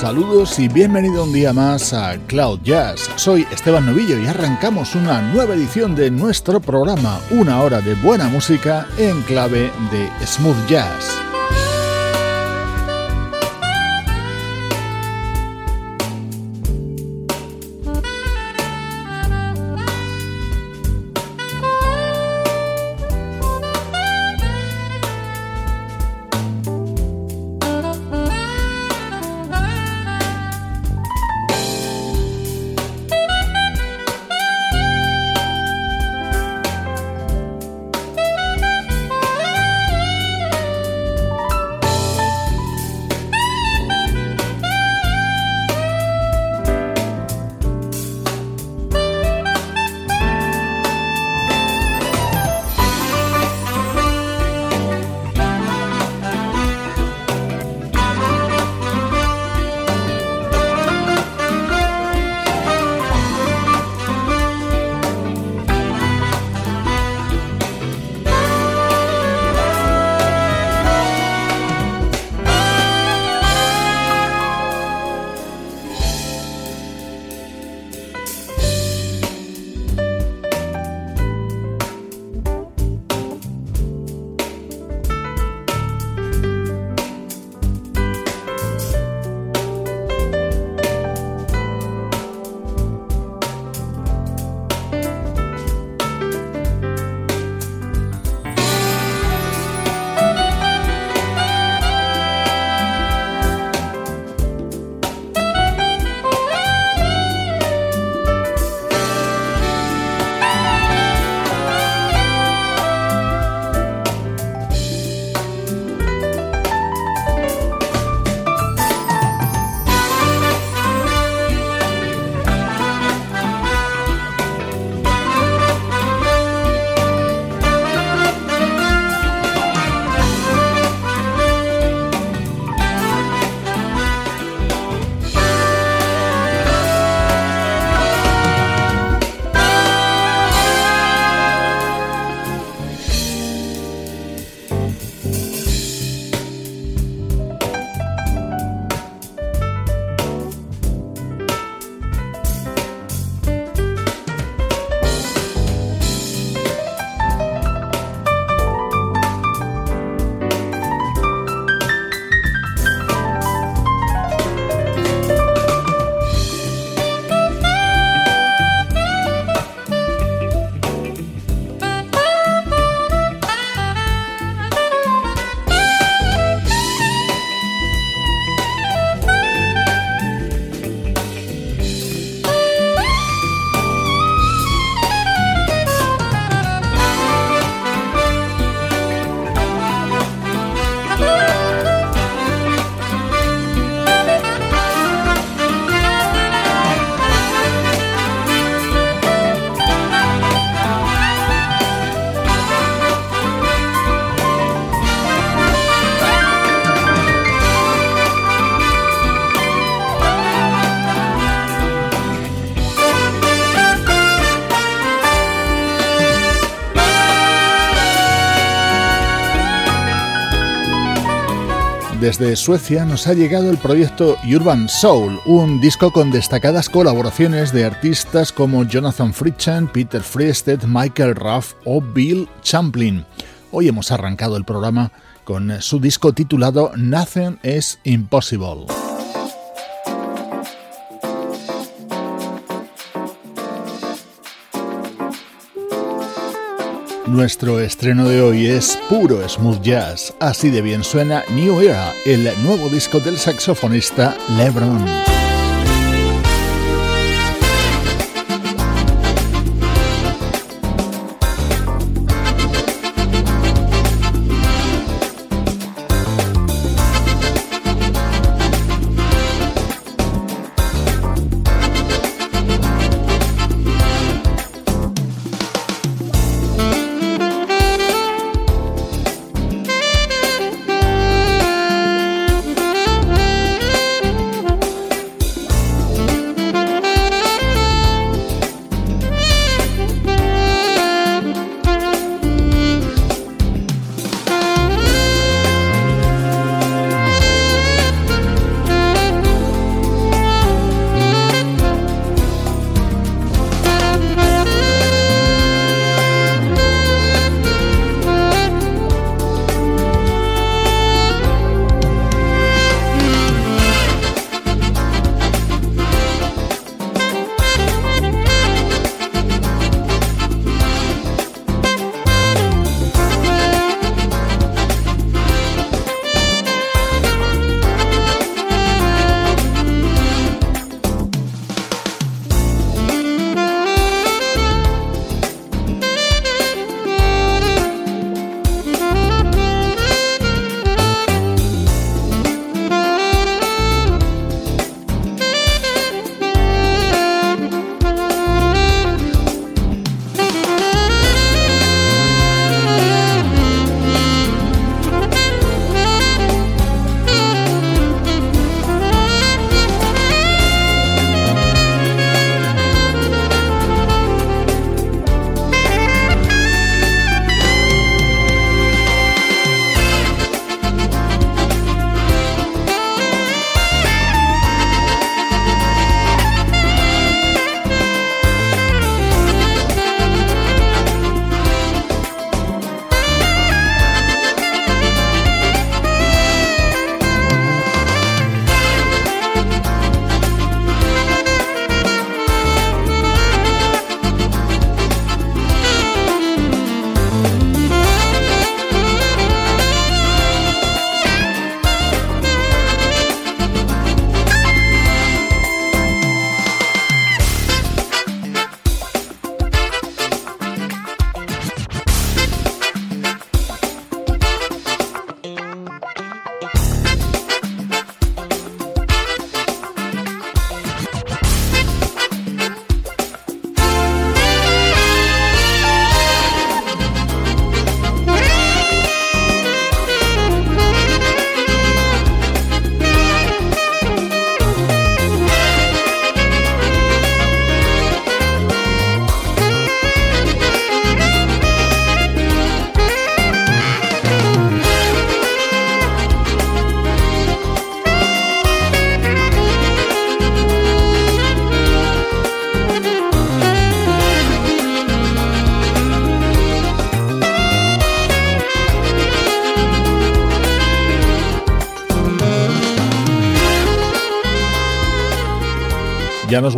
Saludos y bienvenido un día más a Cloud Jazz. Soy Esteban Novillo y arrancamos una nueva edición de nuestro programa, una hora de buena música en clave de smooth jazz. Desde Suecia nos ha llegado el proyecto Urban Soul, un disco con destacadas colaboraciones de artistas como Jonathan Fritchen, Peter Friested, Michael Ruff o Bill Champlin. Hoy hemos arrancado el programa con su disco titulado Nothing is Impossible. Nuestro estreno de hoy es puro smooth jazz, así de bien suena New Era, el nuevo disco del saxofonista LeBron.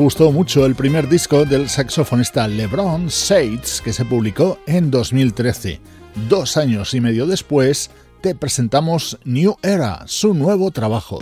Gustó mucho el primer disco del saxofonista LeBron Sates que se publicó en 2013. Dos años y medio después te presentamos New Era, su nuevo trabajo.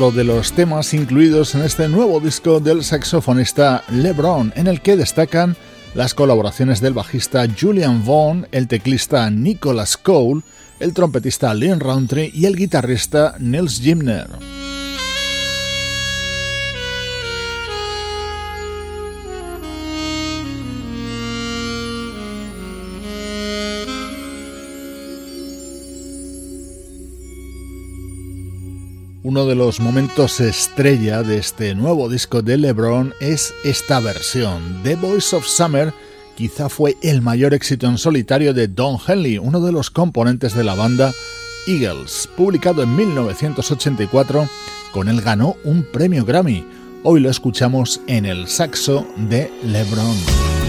Otro de los temas incluidos en este nuevo disco del saxofonista LeBron, en el que destacan las colaboraciones del bajista Julian Vaughn, el teclista Nicholas Cole, el trompetista Leon Roundtree y el guitarrista Nils Gimner. Uno de los momentos estrella de este nuevo disco de LeBron es esta versión. The Voice of Summer quizá fue el mayor éxito en solitario de Don Henley, uno de los componentes de la banda Eagles. Publicado en 1984, con él ganó un premio Grammy. Hoy lo escuchamos en el saxo de LeBron.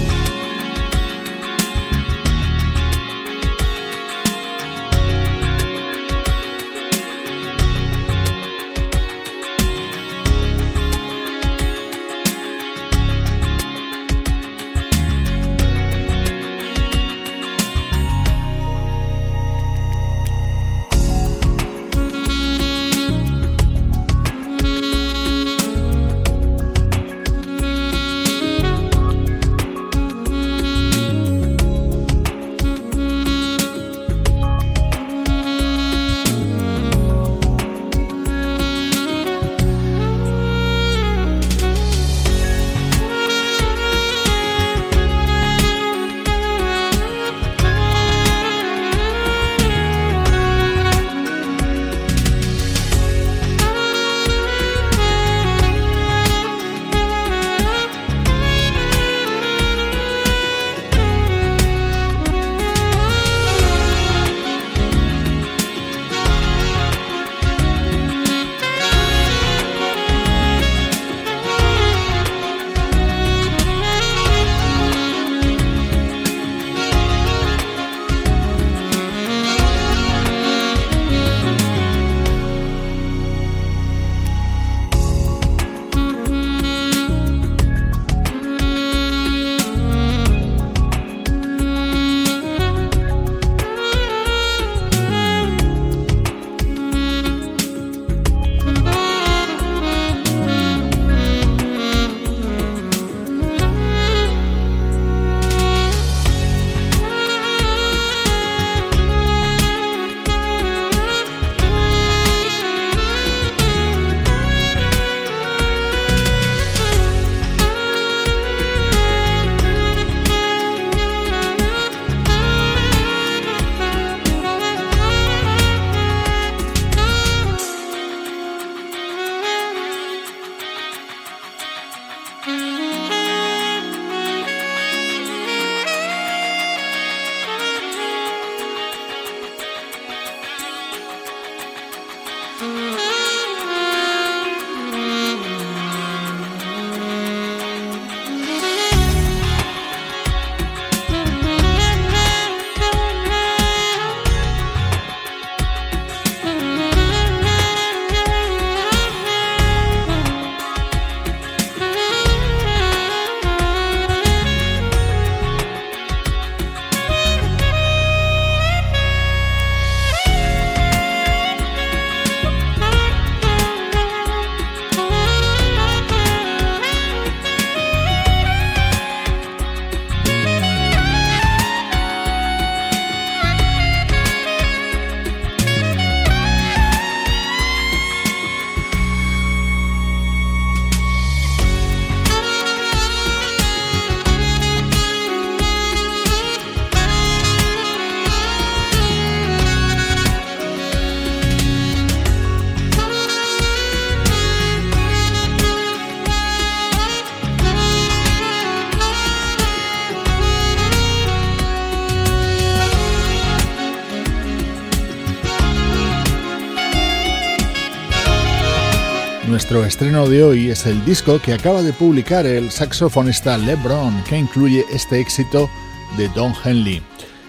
Estreno de hoy es el disco que acaba de publicar el saxofonista LeBron, que incluye este éxito de Don Henley.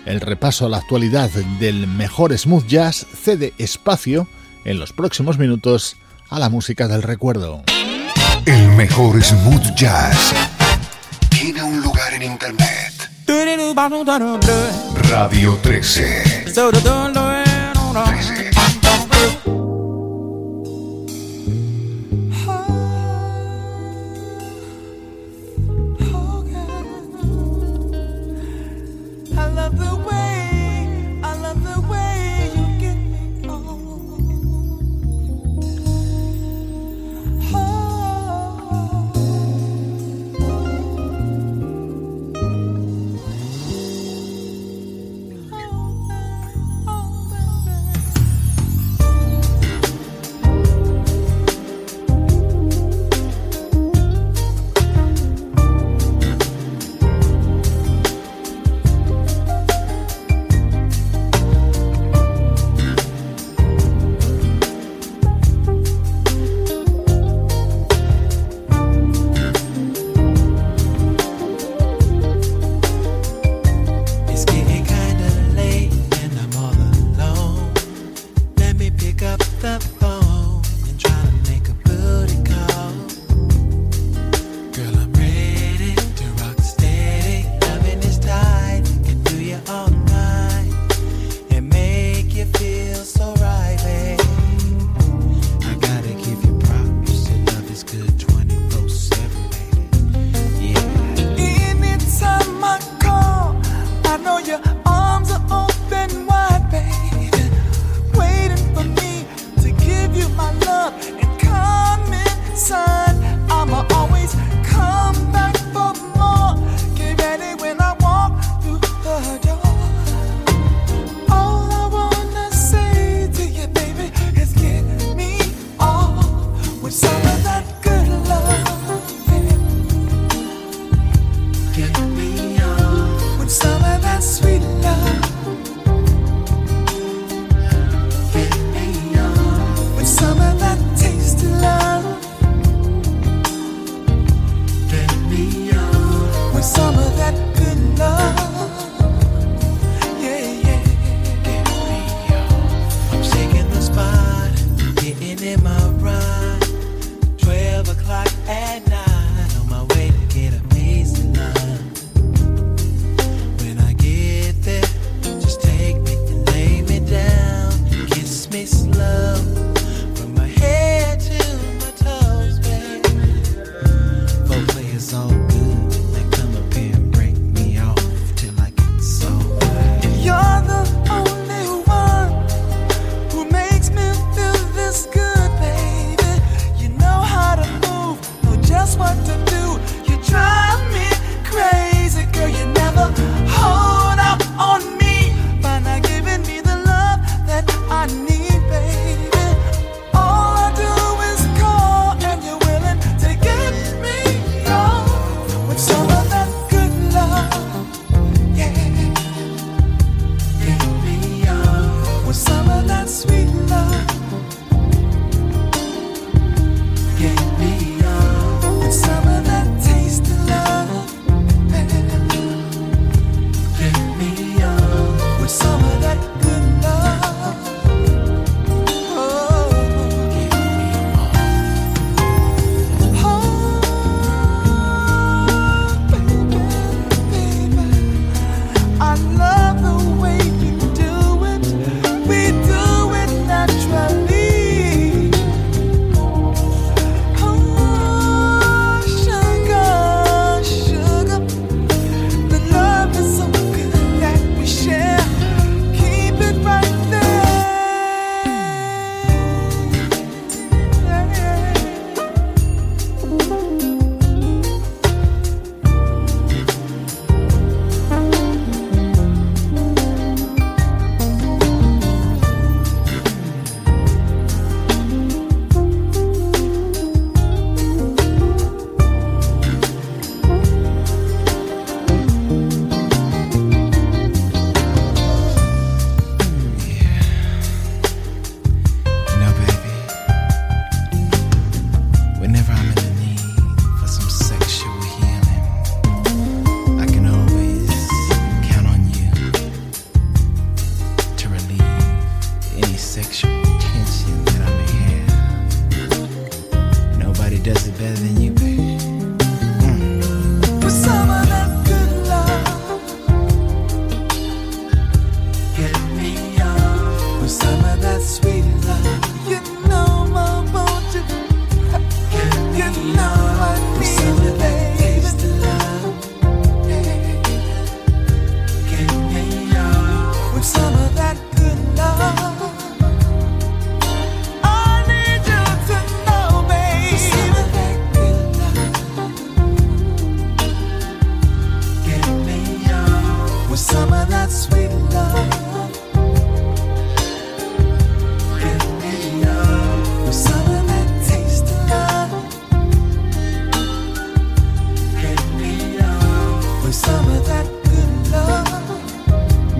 El repaso a la actualidad del mejor smooth jazz cede espacio en los próximos minutos a la música del recuerdo. El mejor smooth jazz tiene un lugar en internet. Radio 13. 13.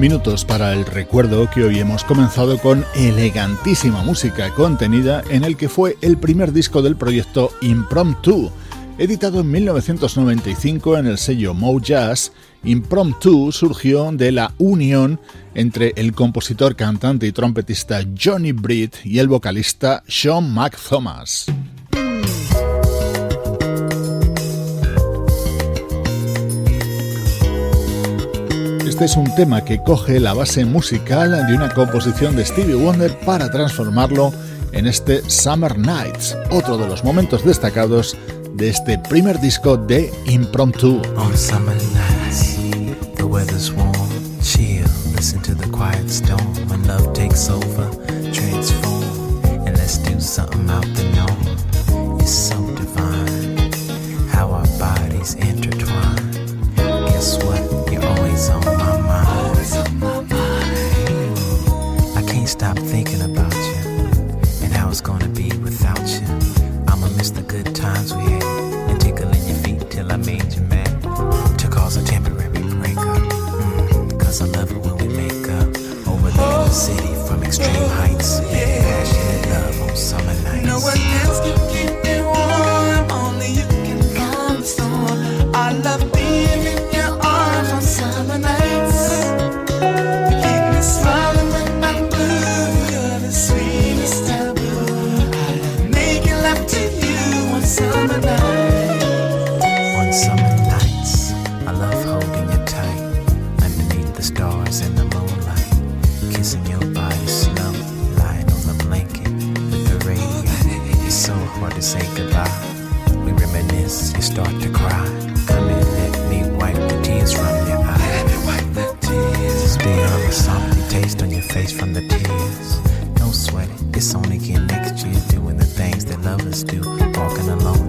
minutos para el recuerdo que hoy hemos comenzado con elegantísima música contenida en el que fue el primer disco del proyecto Impromptu. Editado en 1995 en el sello Mo Jazz, Impromptu surgió de la unión entre el compositor, cantante y trompetista Johnny Britt y el vocalista Sean McThomas. Thomas. Este es un tema que coge la base musical de una composición de Stevie Wonder para transformarlo en este Summer Nights, otro de los momentos destacados de este primer disco de Impromptu. On summer nights, alone.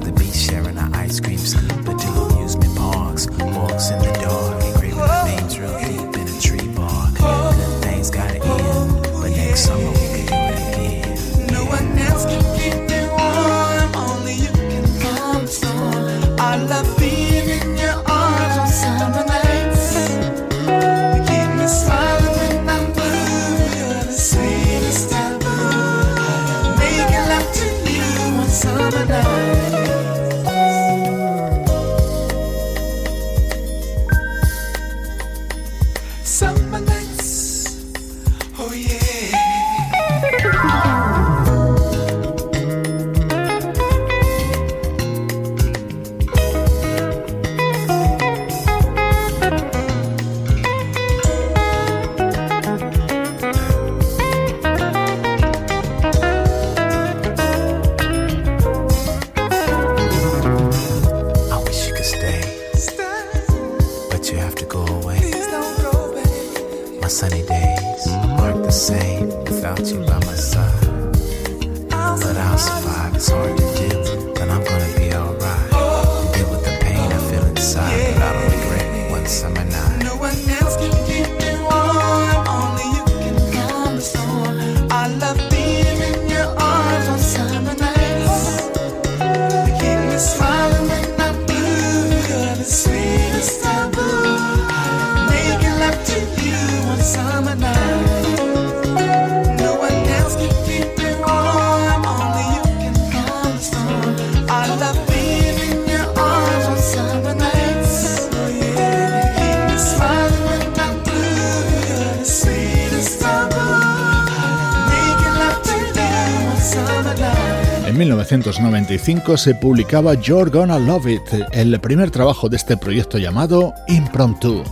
En 1995 se publicaba You're Gonna Love It, el primer trabajo de este proyecto llamado Impromptu.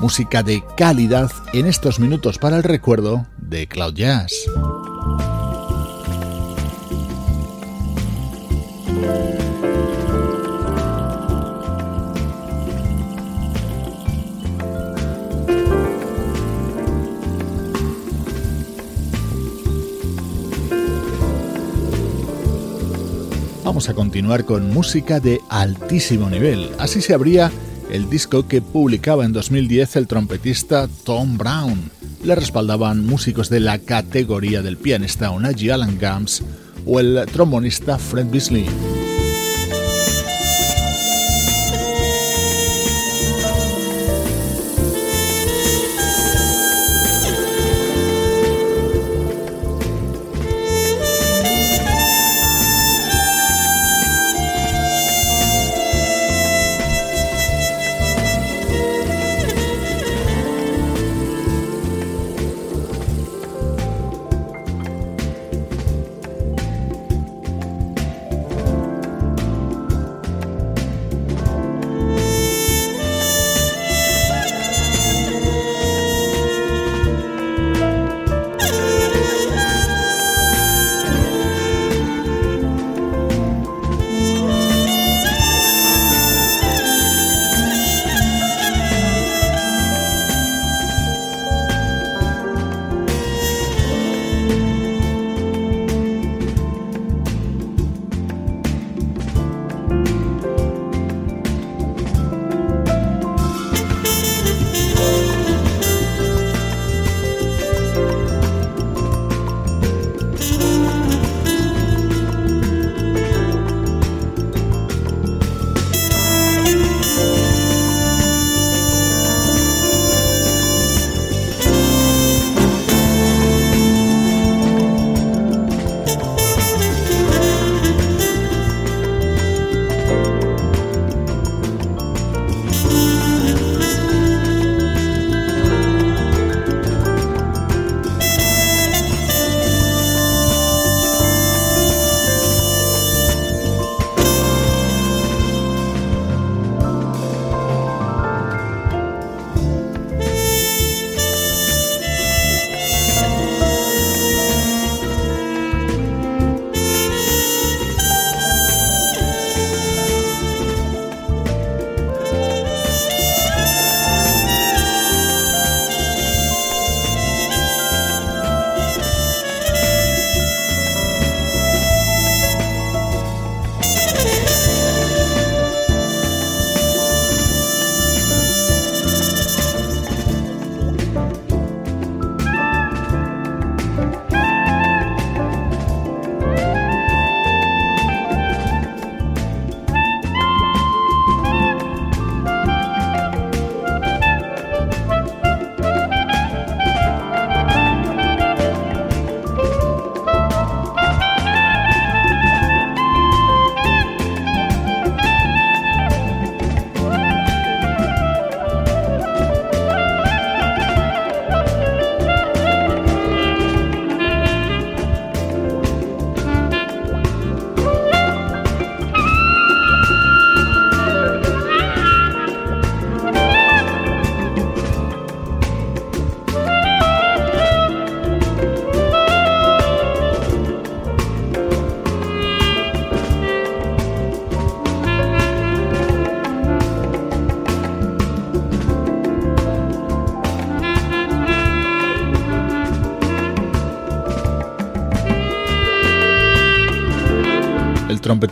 Música de calidad en estos minutos para el recuerdo de Cloud Jazz. A continuar con música de altísimo nivel. Así se abría el disco que publicaba en 2010 el trompetista Tom Brown. Le respaldaban músicos de la categoría del pianista Unagi Alan Gams o el trombonista Fred Beasley.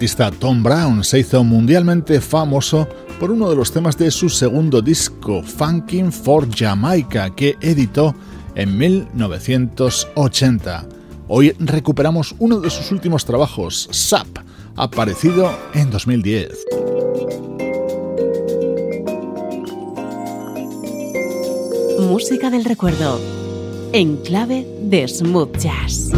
Trompetista Tom Brown se hizo mundialmente famoso por uno de los temas de su segundo disco, Funkin' for Jamaica, que editó en 1980. Hoy recuperamos uno de sus últimos trabajos, Sap, aparecido en 2010. Música del recuerdo, en clave de smooth jazz.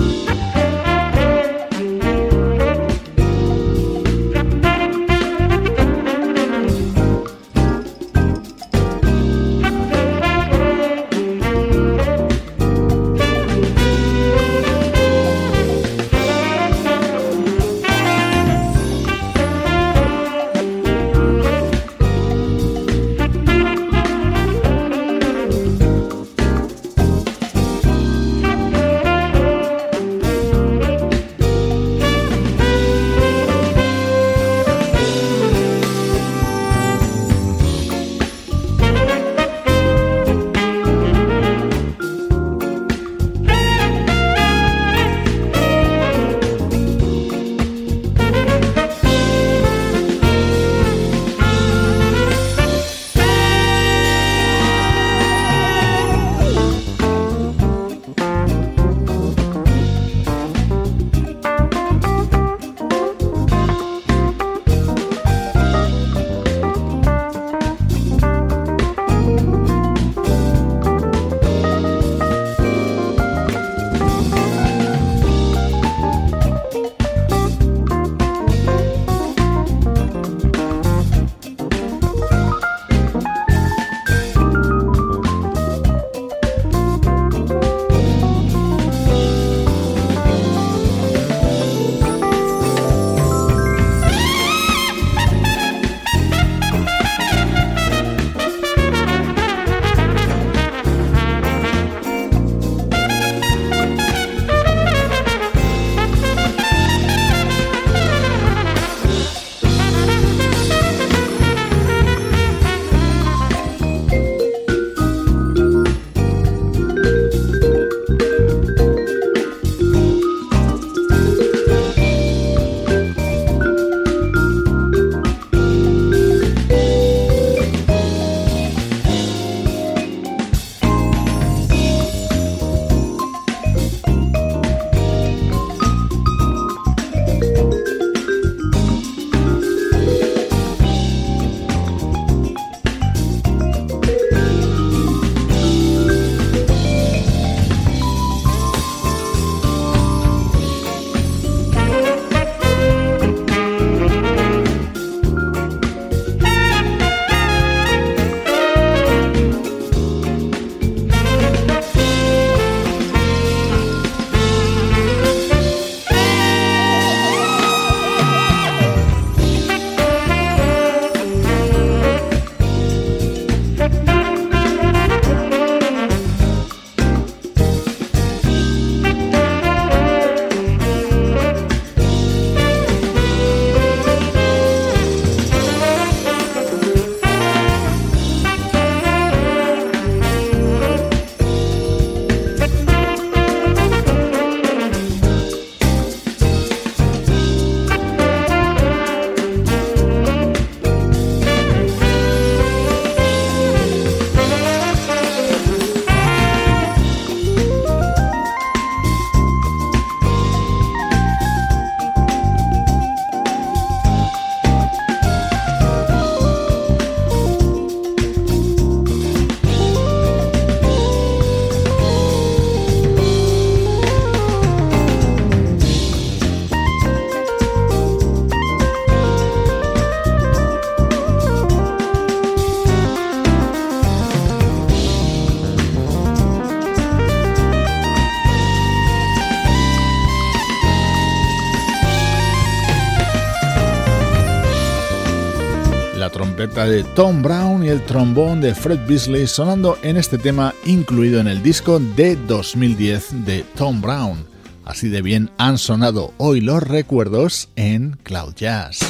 De Tom Brown y el trombón de Fred Beasley sonando en este tema incluido en el disco de 2010 de Tom Brown. Así de bien han sonado hoy los recuerdos en Cloud Jazz.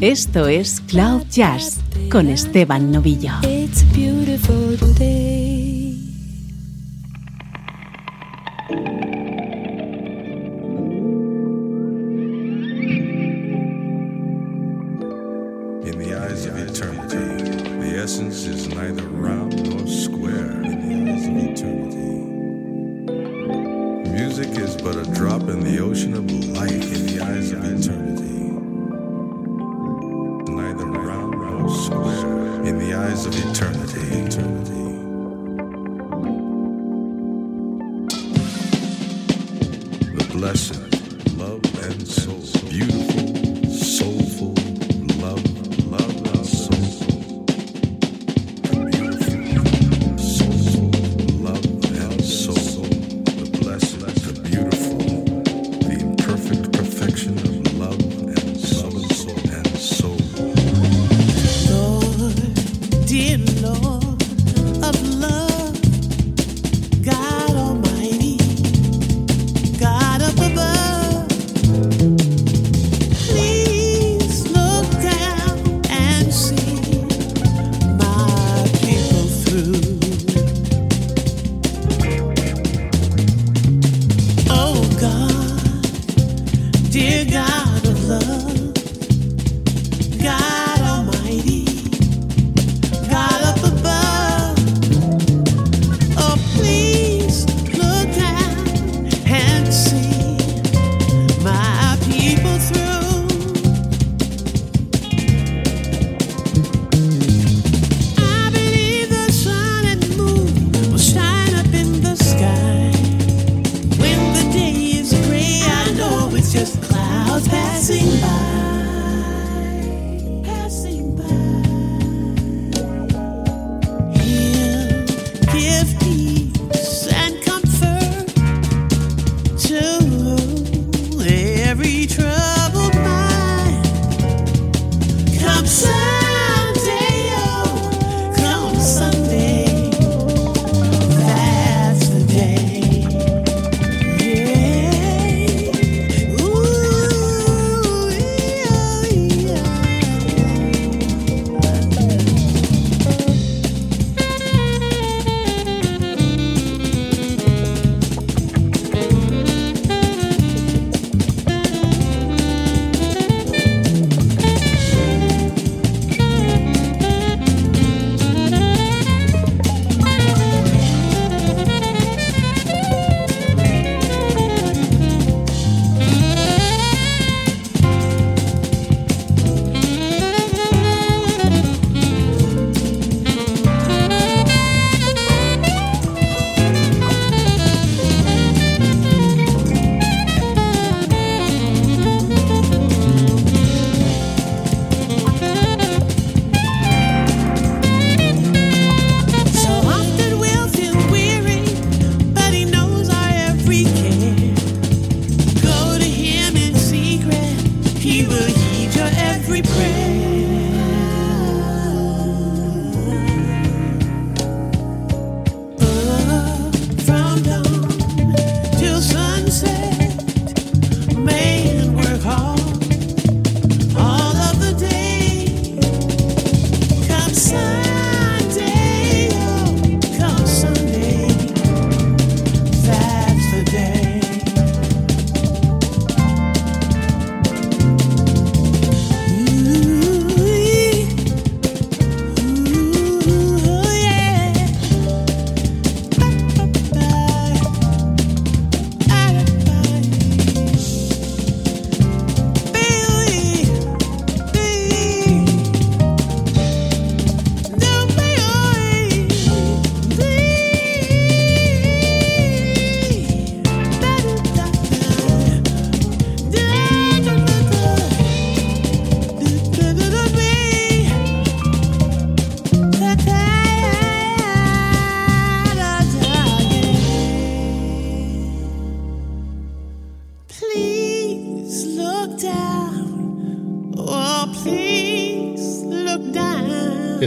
Esto es Cloud Jazz con Esteban Novillo.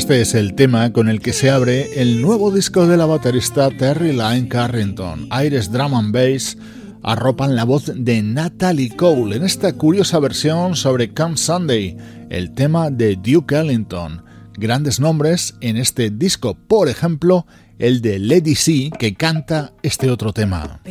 Este es el tema con el que se abre el nuevo disco de la baterista Terry Lyne Carrington. Aires Drum and Bass arropan la voz de Natalie Cole en esta curiosa versión sobre Come Sunday, el tema de Duke Ellington. Grandes nombres en este disco, por ejemplo, el de Lady C que canta este otro tema.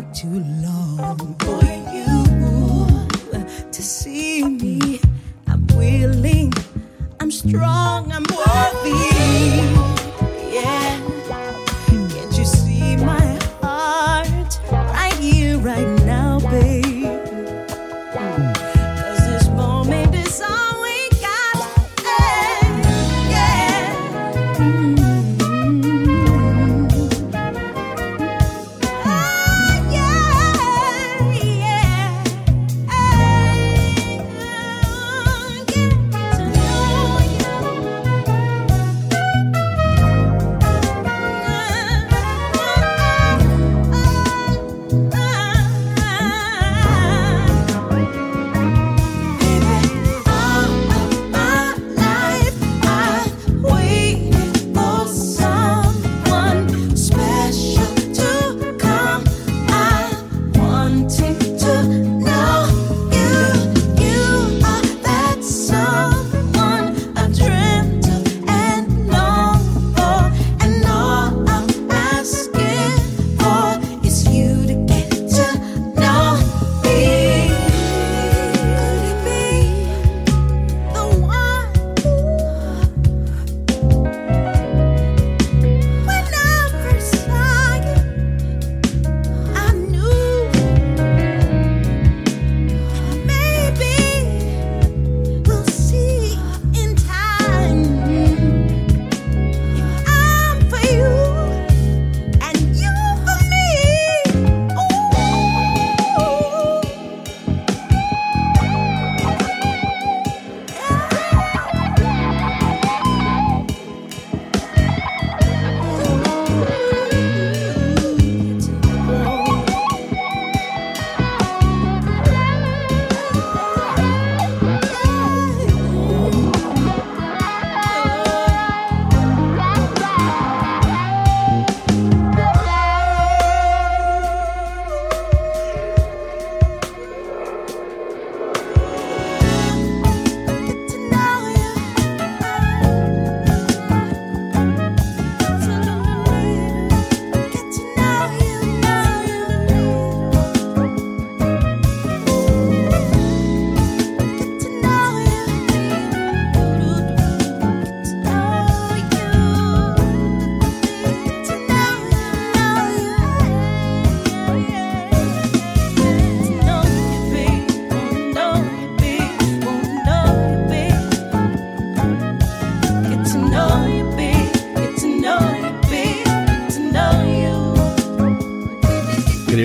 not too long for you to see me. I'm willing, I'm strong, I'm worthy.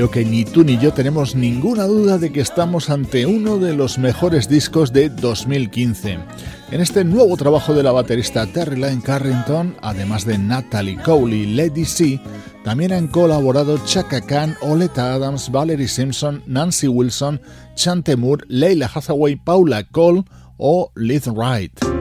Que ni tú ni yo tenemos ninguna duda de que estamos ante uno de los mejores discos de 2015. En este nuevo trabajo de la baterista Terry Lynn Carrington, además de Natalie Cole y Lady C, también han colaborado Chaka Khan, Oleta Adams, Valerie Simpson, Nancy Wilson, Chante Moore, Leila Hathaway, Paula Cole o Liz Wright.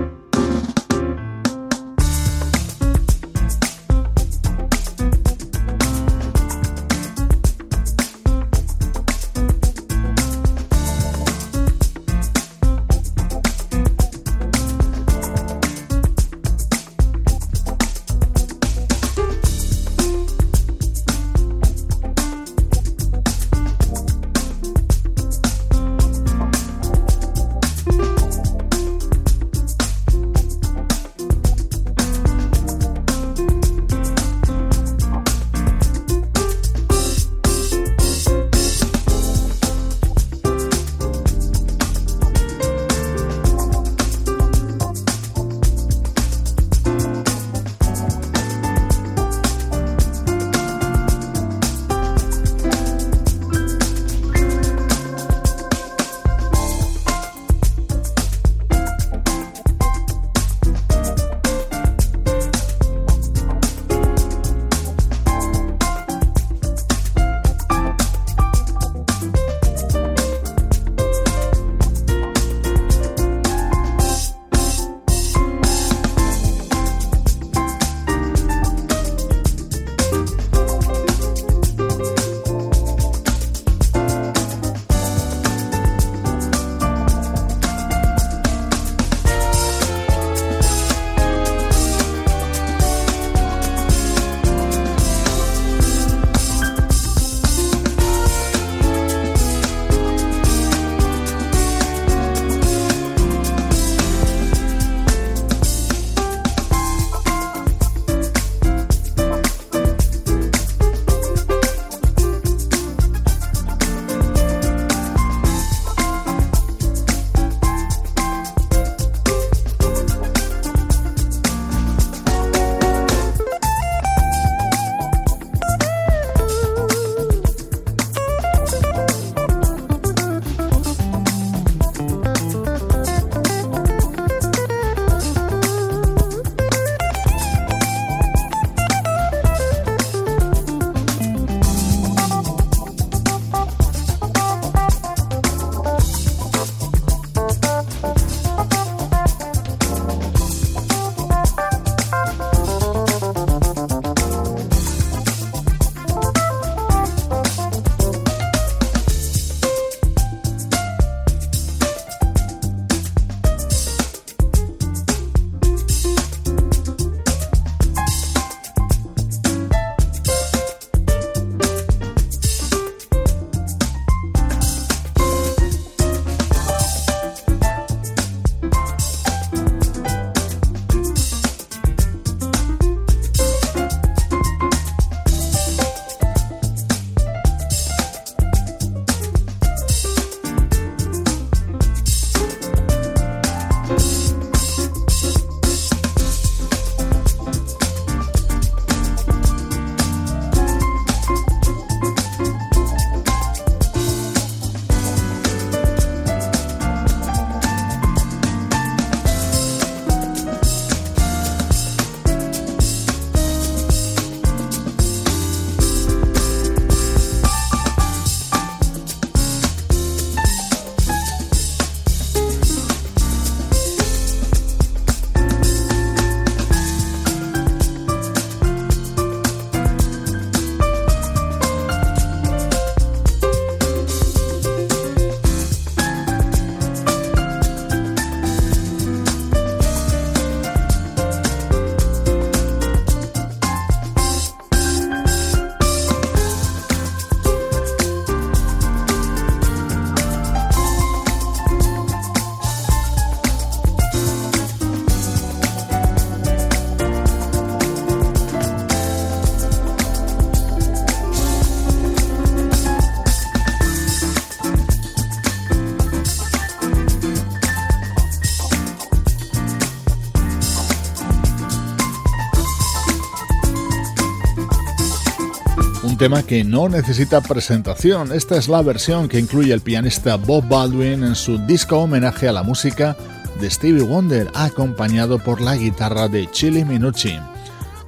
Tema que no necesita presentación. Esta es la versión que incluye el pianista Bob Baldwin en su disco homenaje a la música de Stevie Wonder, acompañado por la guitarra de Chili Minucci.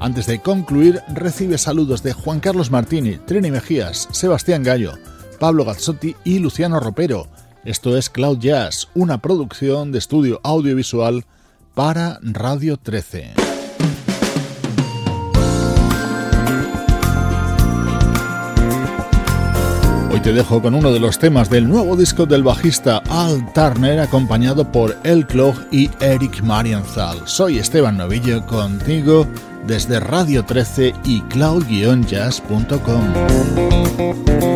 Antes de concluir, recibe saludos de Juan Carlos Martini, Trini Mejías, Sebastián Gallo, Pablo Gazzotti y Luciano Ropero. Esto es Cloud Jazz, una producción de estudio audiovisual para Radio 13. Hoy te dejo con uno de los temas del nuevo disco del bajista Al Turner acompañado por El Clog y Eric Marienthal. Soy Esteban Novillo contigo desde Radio 13 y cloud-jazz.com.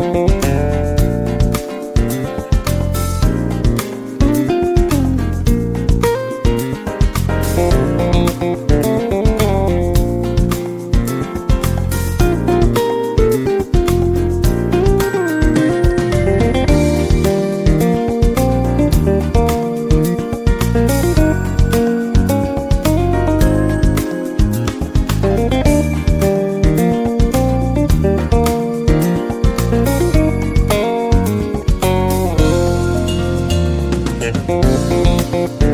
Música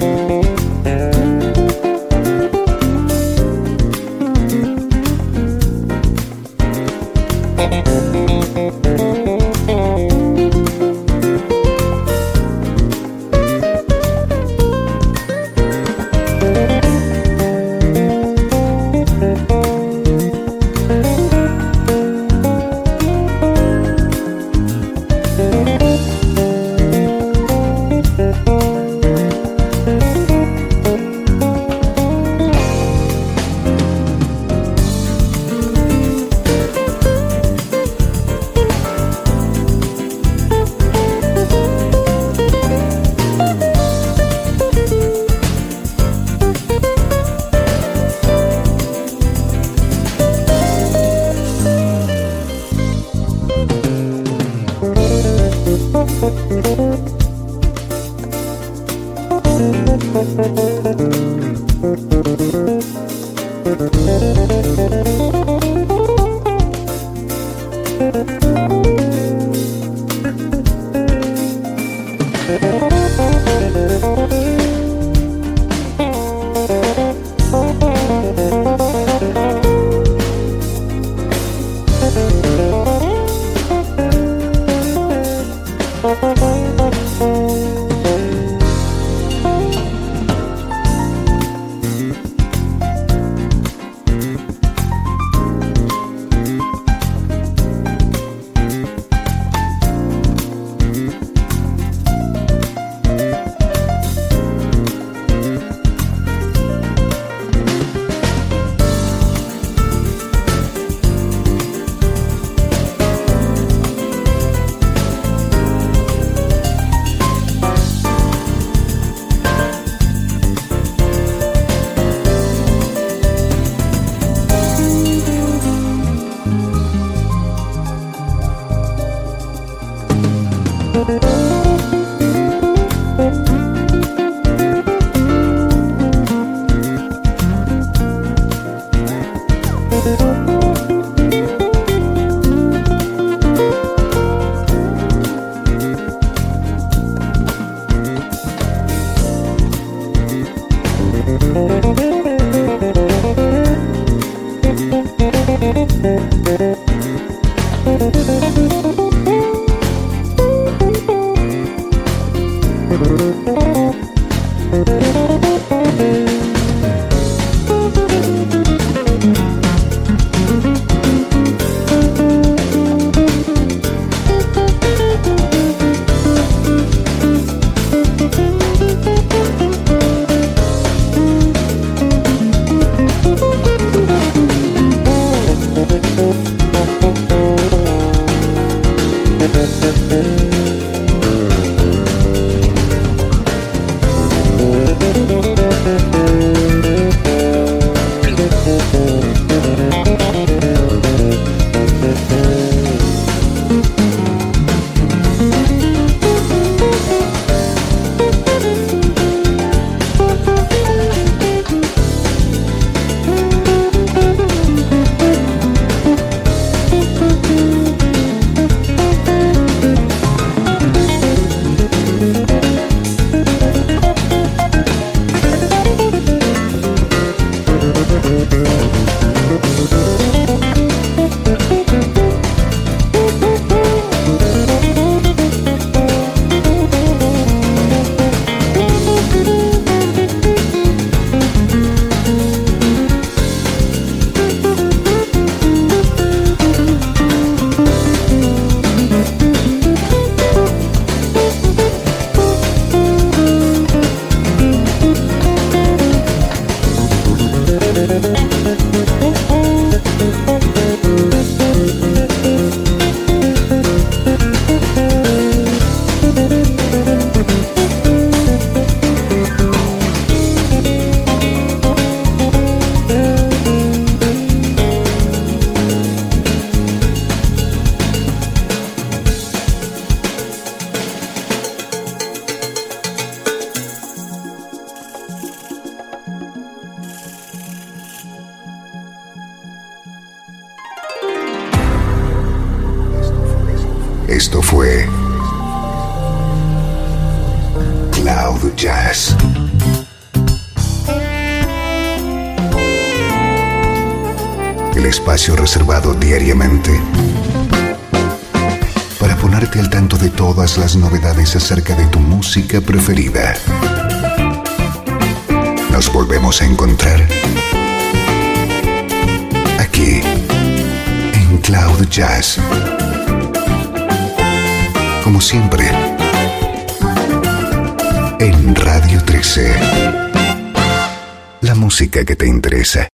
acerca de tu música preferida. Nos volvemos a encontrar aquí en Cloud Jazz. Como siempre, en Radio 13. La música que te interesa.